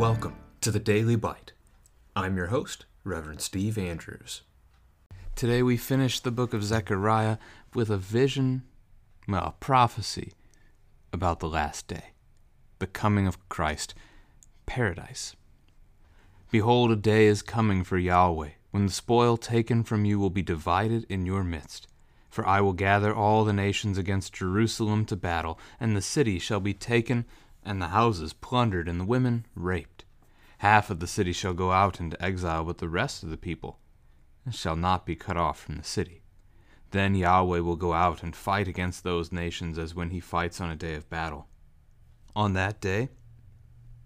Welcome to the Daily Bite. I'm your host, Reverend Steve Andrews. Today we finish the book of Zechariah with a vision, well, a prophecy about the last day, the coming of Christ, paradise. Behold, a day is coming for Yahweh, when the spoil taken from you will be divided in your midst. For I will gather all the nations against Jerusalem to battle, and the city shall be taken, and the houses plundered, and the women raped. Half of the city shall go out into exile, but the rest of the people and shall not be cut off from the city. Then Yahweh will go out and fight against those nations as when he fights on a day of battle. On that day,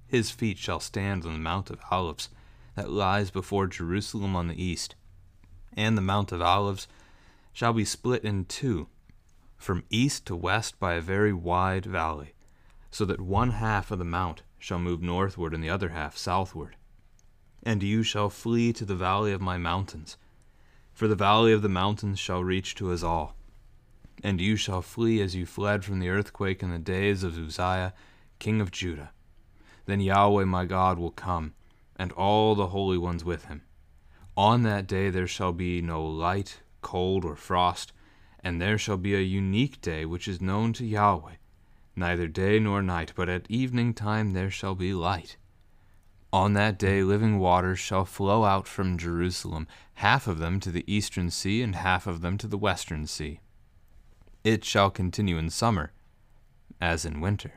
his feet shall stand on the Mount of Olives that lies before Jerusalem on the east, and the Mount of Olives shall be split in two, from east to west by a very wide valley, so that one half of the mount shall move northward and the other half southward. And you shall flee to the valley of my mountains, for the valley of the mountains shall reach to Azel. And you shall flee as you fled from the earthquake in the days of Uzziah, king of Judah. Then Yahweh my God will come, and all the holy ones with him. On that day there shall be no light, cold, or frost, and there shall be a unique day which is known to Yahweh, neither day nor night, but at evening time there shall be light. On that day living waters shall flow out from Jerusalem, half of them to the eastern sea, and half of them to the western sea. It shall continue in summer, as in winter.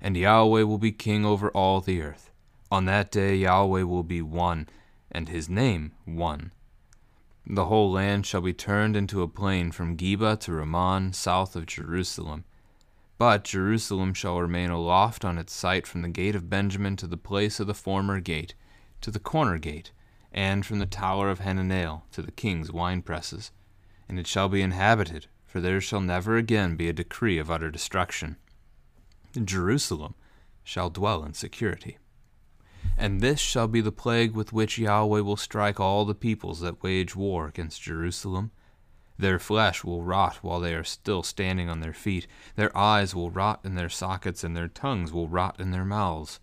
And Yahweh will be king over all the earth. On that day Yahweh will be one, and his name one. The whole land shall be turned into a plain from Geba to Rimmon, south of Jerusalem. But Jerusalem shall remain aloft on its site from the gate of Benjamin to the place of the former gate, to the corner gate, and from the tower of Hananel to the king's winepresses. And it shall be inhabited, for there shall never again be a decree of utter destruction. Jerusalem shall dwell in security. And this shall be the plague with which Yahweh will strike all the peoples that wage war against Jerusalem. Their flesh will rot while they are still standing on their feet. Their eyes will rot in their sockets, and their tongues will rot in their mouths.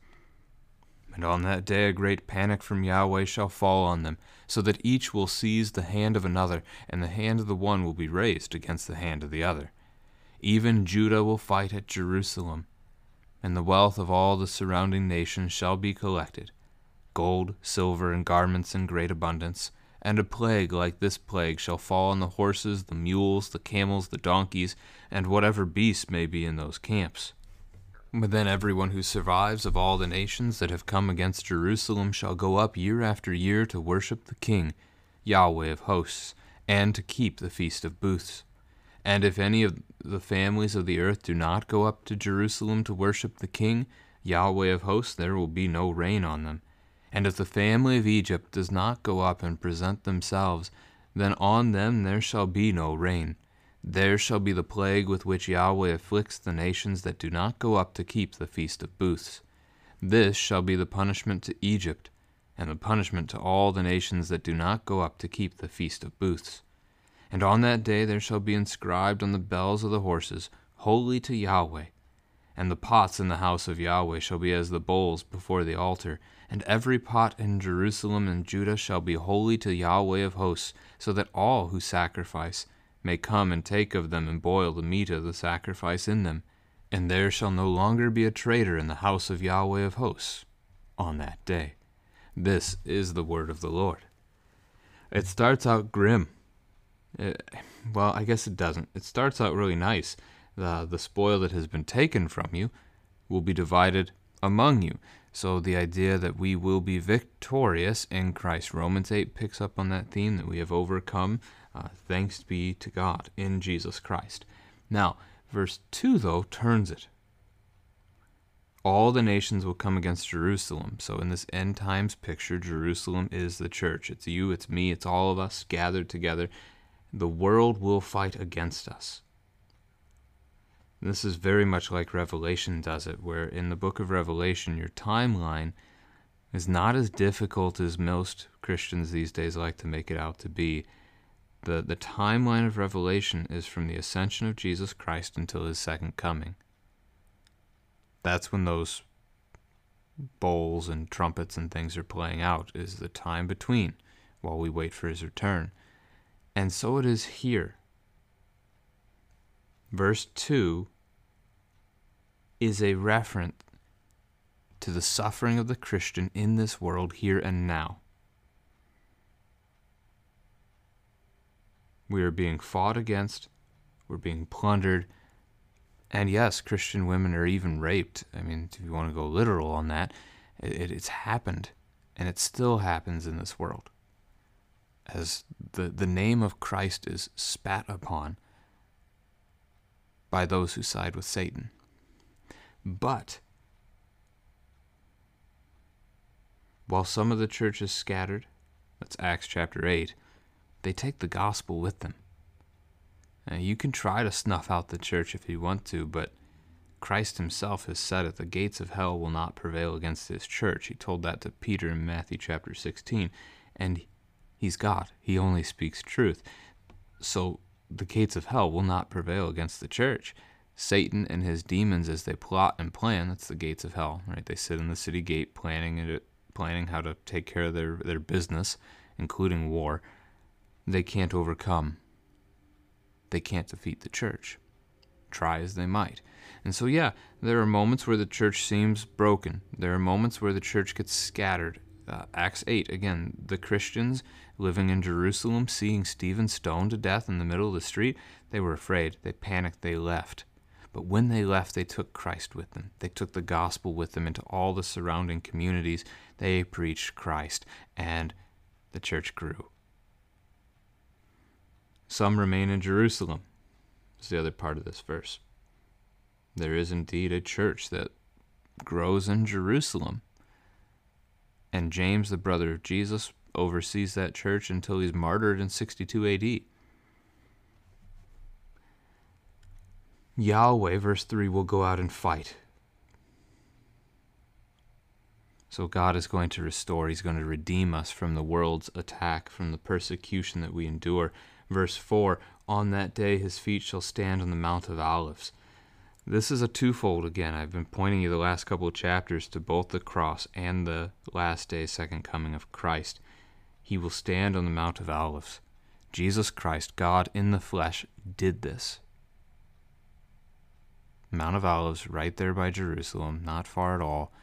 And on that day a great panic from Yahweh shall fall on them, so that each will seize the hand of another, and the hand of the one will be raised against the hand of the other. Even Judah will fight at Jerusalem and the wealth of all the surrounding nations shall be collected gold, silver, and garments in great abundance. And a plague like this plague shall fall on the horses, the mules, the camels, the donkeys, and whatever beasts may be in those camps. But then everyone who survives of all the nations that have come against Jerusalem shall go up year after year to worship the King, Yahweh of hosts, and to keep the Feast of Booths. And if any of the families of the earth do not go up to Jerusalem to worship the King, Yahweh of hosts, there will be no rain on them. And if the family of Egypt does not go up and present themselves, then on them there shall be no rain. There shall be the plague with which Yahweh afflicts the nations that do not go up to keep the feast of booths. This shall be the punishment to Egypt, and the punishment to all the nations that do not go up to keep the feast of booths. And on that day there shall be inscribed on the bells of the horses, Holy to Yahweh. And the pots in the house of Yahweh shall be as the bowls before the altar. And every pot in Jerusalem and Judah shall be holy to Yahweh of hosts, so that all who sacrifice may come and take of them and boil the meat of the sacrifice in them. And there shall no longer be a trader in the house of Yahweh of hosts on that day. This is the word of the Lord. It starts out grim it, uh, well, I guess it doesn't. It starts out really nice. The, the spoil that has been taken from you will be divided among you. So the idea that we will be victorious in Christ. Romans 8 picks up on that theme that we have overcome. Uh, thanks be to God in Jesus Christ. Now, verse 2, though, turns it. All the nations will come against Jerusalem. So, in this end times picture, Jerusalem is the church. It's you, it's me, it's all of us gathered together the world will fight against us. This is very much like Revelation does it, where in the book of Revelation, your timeline is not as difficult as most Christians these days like to make it out to be. The, the timeline of Revelation is from the ascension of Jesus Christ until his second coming. That's when those bowls and trumpets and things are playing out is the time between while we wait for his return. And so it is here. Verse 2 is a reference to the suffering of the Christian in this world here and now. We are being fought against, we're being plundered, and yes, Christian women are even raped. I mean, if you want to go literal on that, it, it's happened, and it still happens in this world. As the, the name of Christ is spat upon by those who side with Satan. But while some of the church is scattered, that's Acts chapter 8, they take the gospel with them. Now, you can try to snuff out the church if you want to, but Christ himself has said it the gates of hell will not prevail against his church. He told that to Peter in Matthew chapter 16, and he's God. He only speaks truth. So the gates of hell will not prevail against the church. Satan and his demons, as they plot and plan, that's the gates of hell, right? They sit in the city gate planning it, planning how to take care of their, their business, including war. They can't overcome they can't defeat the church, try as they might. And so, yeah, there are moments where the church seems broken. There are moments where the church gets scattered. Uh, Acts 8, again, the Christians living in Jerusalem, seeing Stephen stoned to death in the middle of the street, they were afraid. They panicked. They left. But when they left, they took Christ with them. They took the gospel with them into all the surrounding communities. They preached Christ, and the church grew. Some remain in Jerusalem. Is the other part of this verse. There is indeed a church that grows in Jerusalem. And James, the brother of Jesus, oversees that church until he's martyred in 62 AD. Yahweh, verse 3, will go out and fight. So God is going to restore, He's going to redeem us from the world's attack, from the persecution that we endure. Verse 4 On that day his feet shall stand on the Mount of Olives. This is a twofold again. I've been pointing you the last couple of chapters to both the cross and the last day, second coming of Christ. He will stand on the Mount of Olives. Jesus Christ, God in the flesh, did this. Mount of Olives, right there by Jerusalem, not far at all.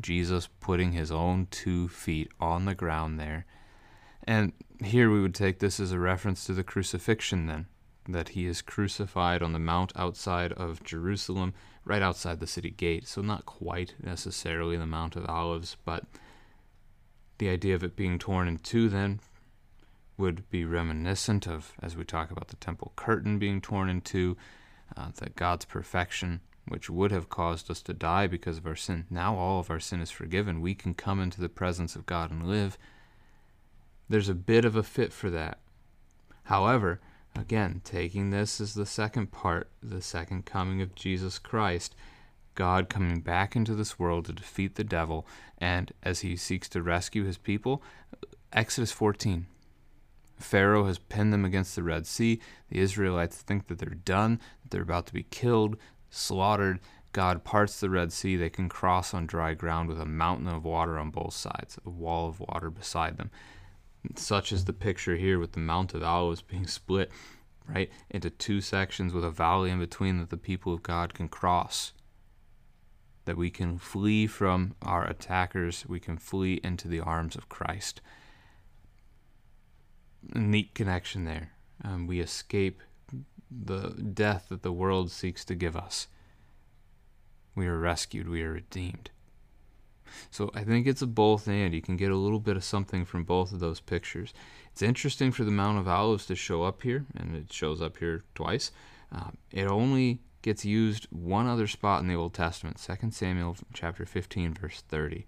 Jesus putting his own two feet on the ground there. And here we would take this as a reference to the crucifixion, then, that he is crucified on the mount outside of Jerusalem, right outside the city gate. So, not quite necessarily the Mount of Olives, but the idea of it being torn in two, then, would be reminiscent of, as we talk about the temple curtain being torn in two, uh, that God's perfection, which would have caused us to die because of our sin, now all of our sin is forgiven. We can come into the presence of God and live there's a bit of a fit for that. However, again, taking this as the second part, the second coming of Jesus Christ, God coming back into this world to defeat the devil, and as he seeks to rescue his people, Exodus 14. Pharaoh has pinned them against the Red Sea. The Israelites think that they're done, that they're about to be killed, slaughtered. God parts the Red Sea. They can cross on dry ground with a mountain of water on both sides, a wall of water beside them such is the picture here with the Mount of Olives being split right into two sections with a valley in between that the people of God can cross. That we can flee from our attackers, we can flee into the arms of Christ. Neat connection there. Um, we escape the death that the world seeks to give us. We are rescued, we are redeemed. So I think it's a both and. You can get a little bit of something from both of those pictures. It's interesting for the Mount of Olives to show up here, and it shows up here twice. Uh, it only gets used one other spot in the Old Testament, 2 Samuel chapter 15, verse 30.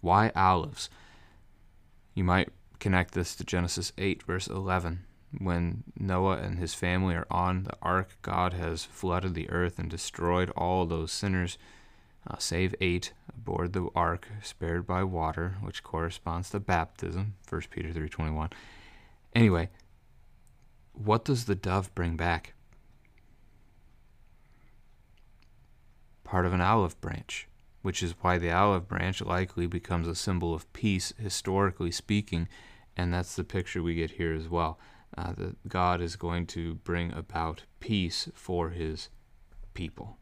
Why olives? You might connect this to Genesis 8, verse 11. When Noah and his family are on the ark, God has flooded the earth and destroyed all those sinners uh, save eight aboard the ark, spared by water, which corresponds to baptism. 1 Peter 3.21. Anyway, what does the dove bring back? Part of an olive branch. which is why the olive branch likely becomes a symbol of peace, historically speaking, and that's the picture we get here as well. Uh, that God is going to bring about peace for his people.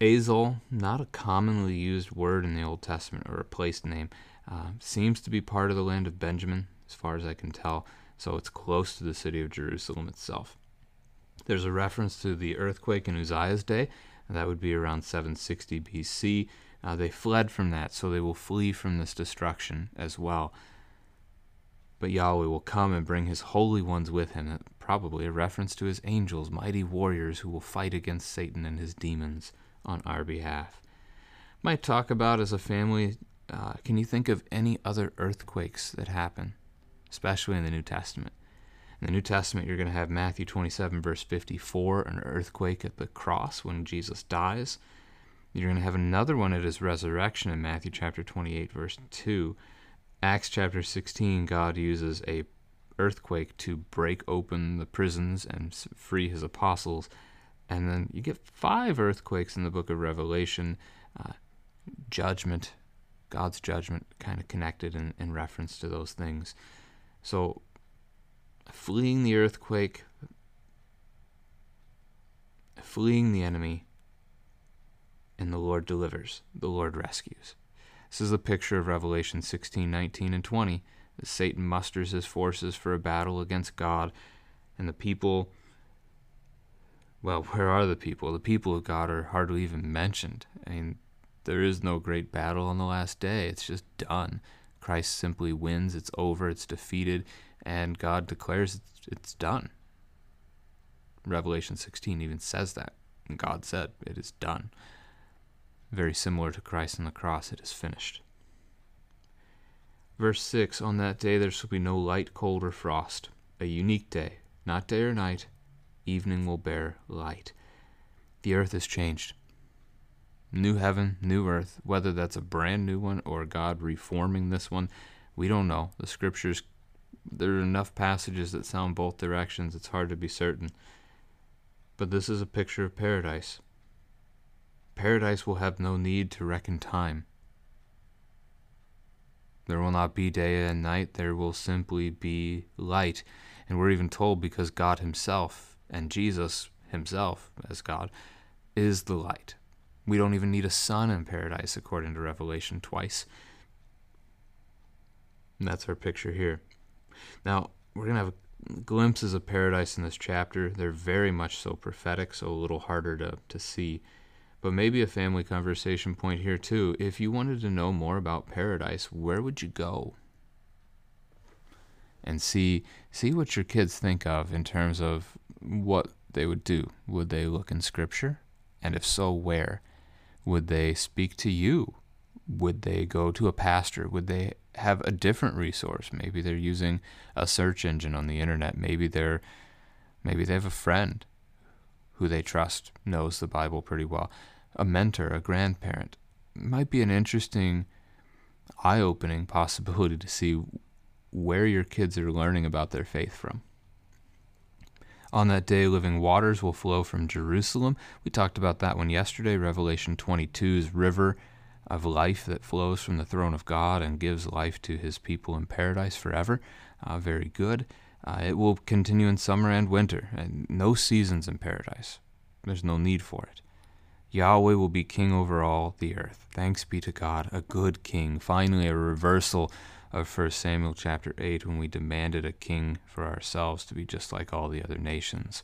Azel, not a commonly used word in the Old Testament or a place name, uh, seems to be part of the land of Benjamin, as far as I can tell, so it's close to the city of Jerusalem itself. There's a reference to the earthquake in Uzziah's day, that would be around 760 BC. Uh, they fled from that, so they will flee from this destruction as well. But Yahweh will come and bring his holy ones with him, probably a reference to his angels, mighty warriors who will fight against Satan and his demons on our behalf. Might talk about as a family. Uh, can you think of any other earthquakes that happen, especially in the New Testament? In the New Testament, you're going to have Matthew 27, verse 54, an earthquake at the cross when Jesus dies. You're going to have another one at his resurrection in Matthew chapter 28, verse 2. Acts chapter 16, God uses a earthquake to break open the prisons and free his apostles. And then you get five earthquakes in the book of Revelation. Uh, judgment, God's judgment, kind of connected in, in reference to those things. So, fleeing the earthquake, fleeing the enemy, and the Lord delivers, the Lord rescues. This is the picture of Revelation 16, 19, and 20. Satan musters his forces for a battle against God, and the people well, where are the people? The people of God are hardly even mentioned. I mean, there is no great battle on the last day. It's just done. Christ simply wins. It's over. It's defeated. And God declares it's, done. Revelation 16 even says that. God said, It is done. Very similar to Christ on the cross, it is finished. Verse 6 On that day there shall be no light, cold, or frost, a unique day, not day or night, evening will bear light. The earth has changed. New heaven, new earth, whether that's a brand new one or God reforming this one, we don't know. The scriptures, there are enough passages that sound both directions, it's hard to be certain. But this is a picture of paradise. Paradise will have no need to reckon time. There will not be day and night, there will simply be light. And we're even told because God Himself and Jesus himself, as God, is the light. We don't even need a sun in paradise, according to Revelation twice. And that's our picture here. Now, we're going to have glimpses of paradise in this chapter. They're very much so prophetic, so a little harder to, to see. But maybe a family conversation point here, too. If you wanted to know more about paradise, where would you go? And see see what your kids think of in terms of what they would do. Would they look in Scripture? And if so, where? Would they speak to you? Would they go to a pastor? Would they have a different resource? Maybe they're using a search engine on the internet. Maybe they're maybe they have a friend who they trust knows the Bible pretty well. A mentor, a grandparent. It might be an interesting eye-opening possibility to see where your kids are learning about their faith from. On that day, living waters will flow from Jerusalem. We talked about that one yesterday. Revelation 22's river of life that flows from the throne of God and gives life to his people in paradise forever. Uh, very good. Uh, it will continue in summer and winter, and no seasons in paradise. There's no need for it. Yahweh will be king over all the earth. Thanks be to God, a good king. Finally, a reversal of 1 Samuel chapter 8 when we demanded a king for ourselves to be just like all the other nations.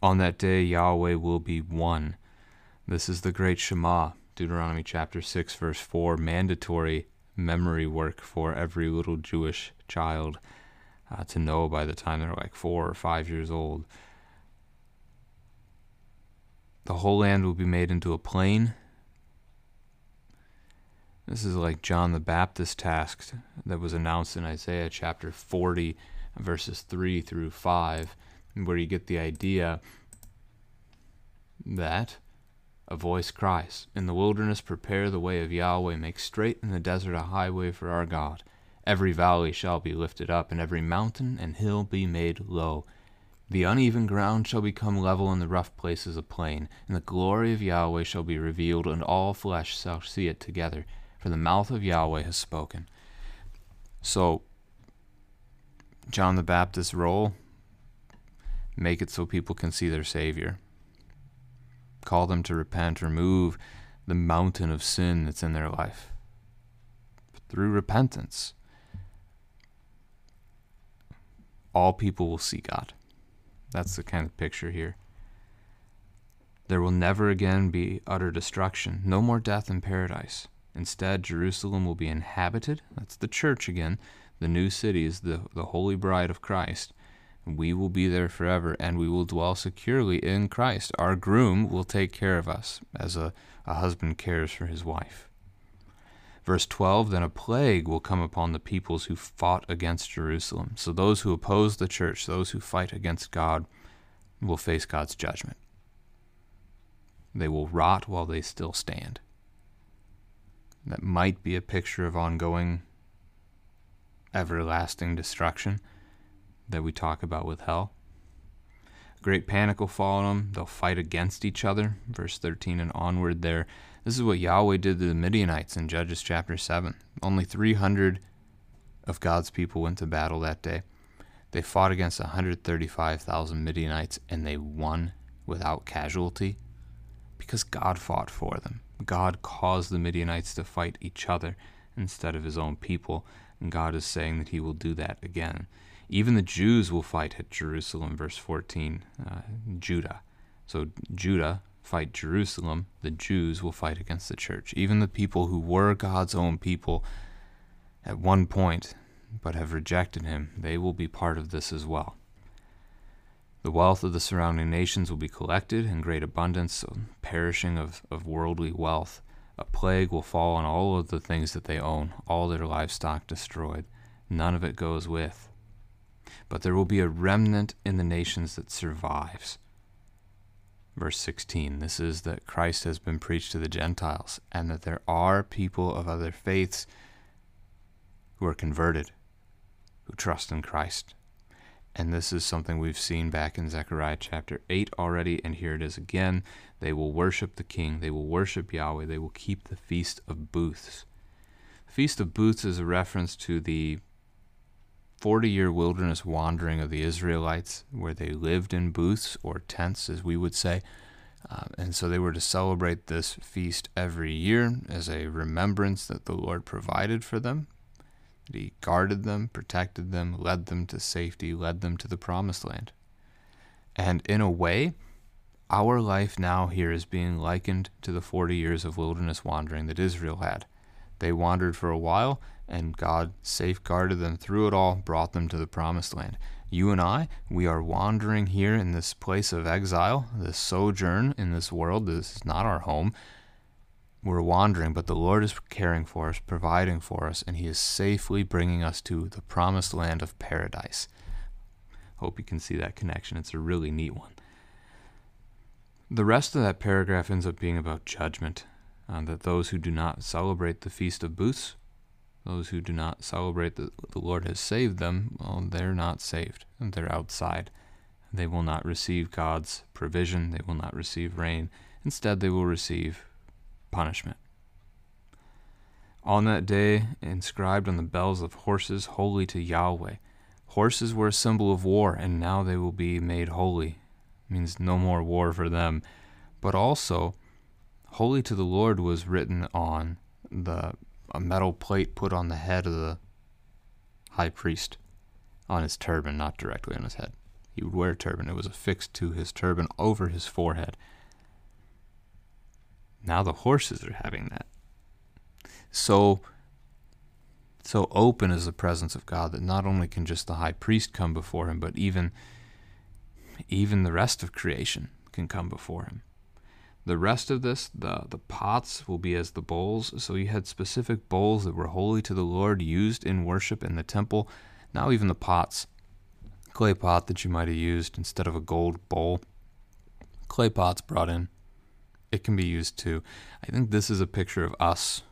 On that day, Yahweh will be one. This is the great Shema, Deuteronomy chapter 6, verse 4, mandatory memory work for every little Jewish child uh, to know by the time they're like four or five years old. The whole land will be made into a plain, this is like John the Baptist task that was announced in Isaiah chapter 40, verses 3 through 5, where you get the idea that a voice cries, In the wilderness prepare the way of Yahweh, make straight in the desert a highway for our God. Every valley shall be lifted up, and every mountain and hill be made low. The uneven ground shall become level, and the rough places a plain. And the glory of Yahweh shall be revealed, and all flesh shall see it together. For the mouth of Yahweh has spoken. So, John the Baptist's role make it so people can see their Savior. Call them to repent, remove the mountain of sin that's in their life through repentance. All people will see God. That's the kind of picture here. There will never again be utter destruction, no more death in paradise. Instead, Jerusalem will be inhabited. That's the church again. The new city is the, the holy bride of Christ. We will be there forever, and we will dwell securely in Christ. Our groom will take care of us as a, a husband cares for his wife. Verse 12 Then a plague will come upon the peoples who fought against Jerusalem. So those who oppose the church, those who fight against God, will face God's judgment. They will rot while they still stand. That might be a picture of ongoing, everlasting destruction that we talk about with hell. Great panic will fall on them. They'll fight against each other. Verse 13 and onward there. This is what Yahweh did to the Midianites in Judges chapter 7. Only 300 of God's people went to battle that day. They fought against 135,000 Midianites and they won without casualty because God fought for them. God caused the Midianites to fight each other instead of his own people, and God is saying that he will do that again. Even the Jews will fight at Jerusalem, verse 14, uh, Judah. So Judah fight Jerusalem, the Jews will fight against the church. Even the people who were God's own people at one point but have rejected him, they will be part of this as well. The wealth of the surrounding nations will be collected in great abundance, so perishing of, of worldly wealth. A plague will fall on all of the things that they own, all their livestock destroyed. None of it goes with but there will be a remnant in the nations that survives. Verse 16 this is that Christ has been preached to the Gentiles, and that there are people of other faiths who are converted, who trust in Christ. And this is something we've seen back in Zechariah chapter 8 already, and here it is again. They will worship the King, they will worship Yahweh, they will keep the Feast of Booths. Feast of Booths is a reference to the 40 year wilderness wandering of the Israelites, where they lived in booths or tents, as we would say. Uh, and so they were to celebrate this feast every year as a remembrance that the Lord provided for them. That He guarded them, protected them, led them to safety, led them to the promised land. And in a way, our life now here is being likened to the 40 years of wilderness wandering that Israel had. They wandered for a while, and God safeguarded them through it all, brought them to the promised land. You and I, we are wandering here in this place of exile, this sojourn in this world. This is not our home. We're wandering, but the Lord is caring for us, providing for us, and He is safely bringing us to the promised land of paradise. Hope you can see that connection. It's a really neat one. The rest of that paragraph ends up being about judgment. Uh, that those who do not celebrate the Feast of Booths those who do not celebrate that the Lord has saved them, well, they're not saved. They're outside. They will not receive God's provision. They will not receive rain. Instead, they will receive punishment. On that day, inscribed on the bells of horses, holy to Yahweh. Horses were a symbol of war, and now they will be made holy. It means no more war for them. But also, holy to the Lord was written on the a metal plate put on the head of the high priest on his turban, not directly on his head. He would wear a turban. It was affixed to his turban over his forehead. Now the horses are having that. So so open is the presence of God that not only can just the high priest come before him, but even even the rest of creation can come before him. The rest of this, the, the pots will be as the bowls. So you had specific bowls that were holy to the Lord used in worship in the temple. Now, even the pots, clay pot that you might have used instead of a gold bowl, clay pots brought in. It can be used too. I think this is a picture of us,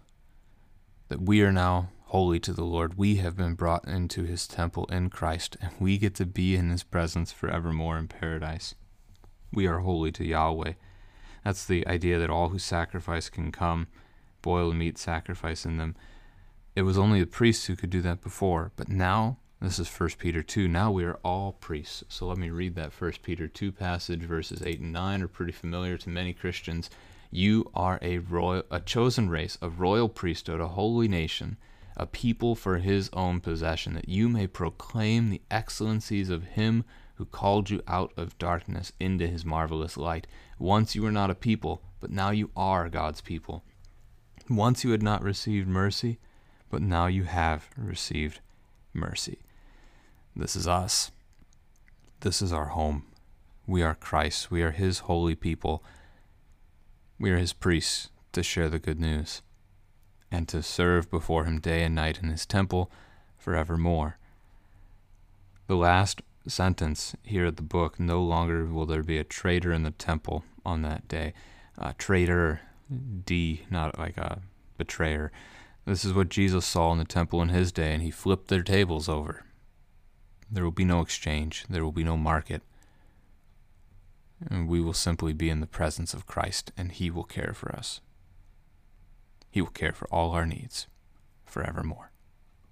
that we are now holy to the Lord. We have been brought into his temple in Christ, and we get to be in his presence forevermore in paradise. We are holy to Yahweh. That's the idea that all who sacrifice can come, boil meat, sacrifice in them. It was only the priests who could do that before, but now this is 1 Peter 2. Now we are all priests. So let me read that 1 Peter 2 passage. Verses 8 and 9 are pretty familiar to many Christians. You are a royal, a chosen race, a royal priesthood, a holy nation, a people for his own possession, that you may proclaim the excellencies of him who called you out of darkness into his marvelous light. Once you were not a people, but now you are God's people. Once you had not received mercy, but now you have received mercy. This is us. This is our home. We are Christ. We are his holy people. We are his priests to share the good news and to serve before him day and night in his temple forevermore. The last sentence here at the book no longer will there be a trader in the temple on that day. A trader, D, not like a betrayer. This is what Jesus saw in the temple in his day, and he flipped their tables over. There will be no exchange, there will be no market. And we will simply be in the presence of Christ, and he will care for us. He will care for all our needs forevermore.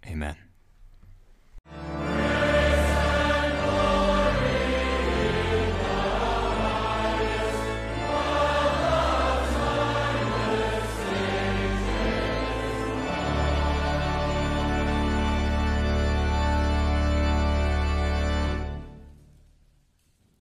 Amen.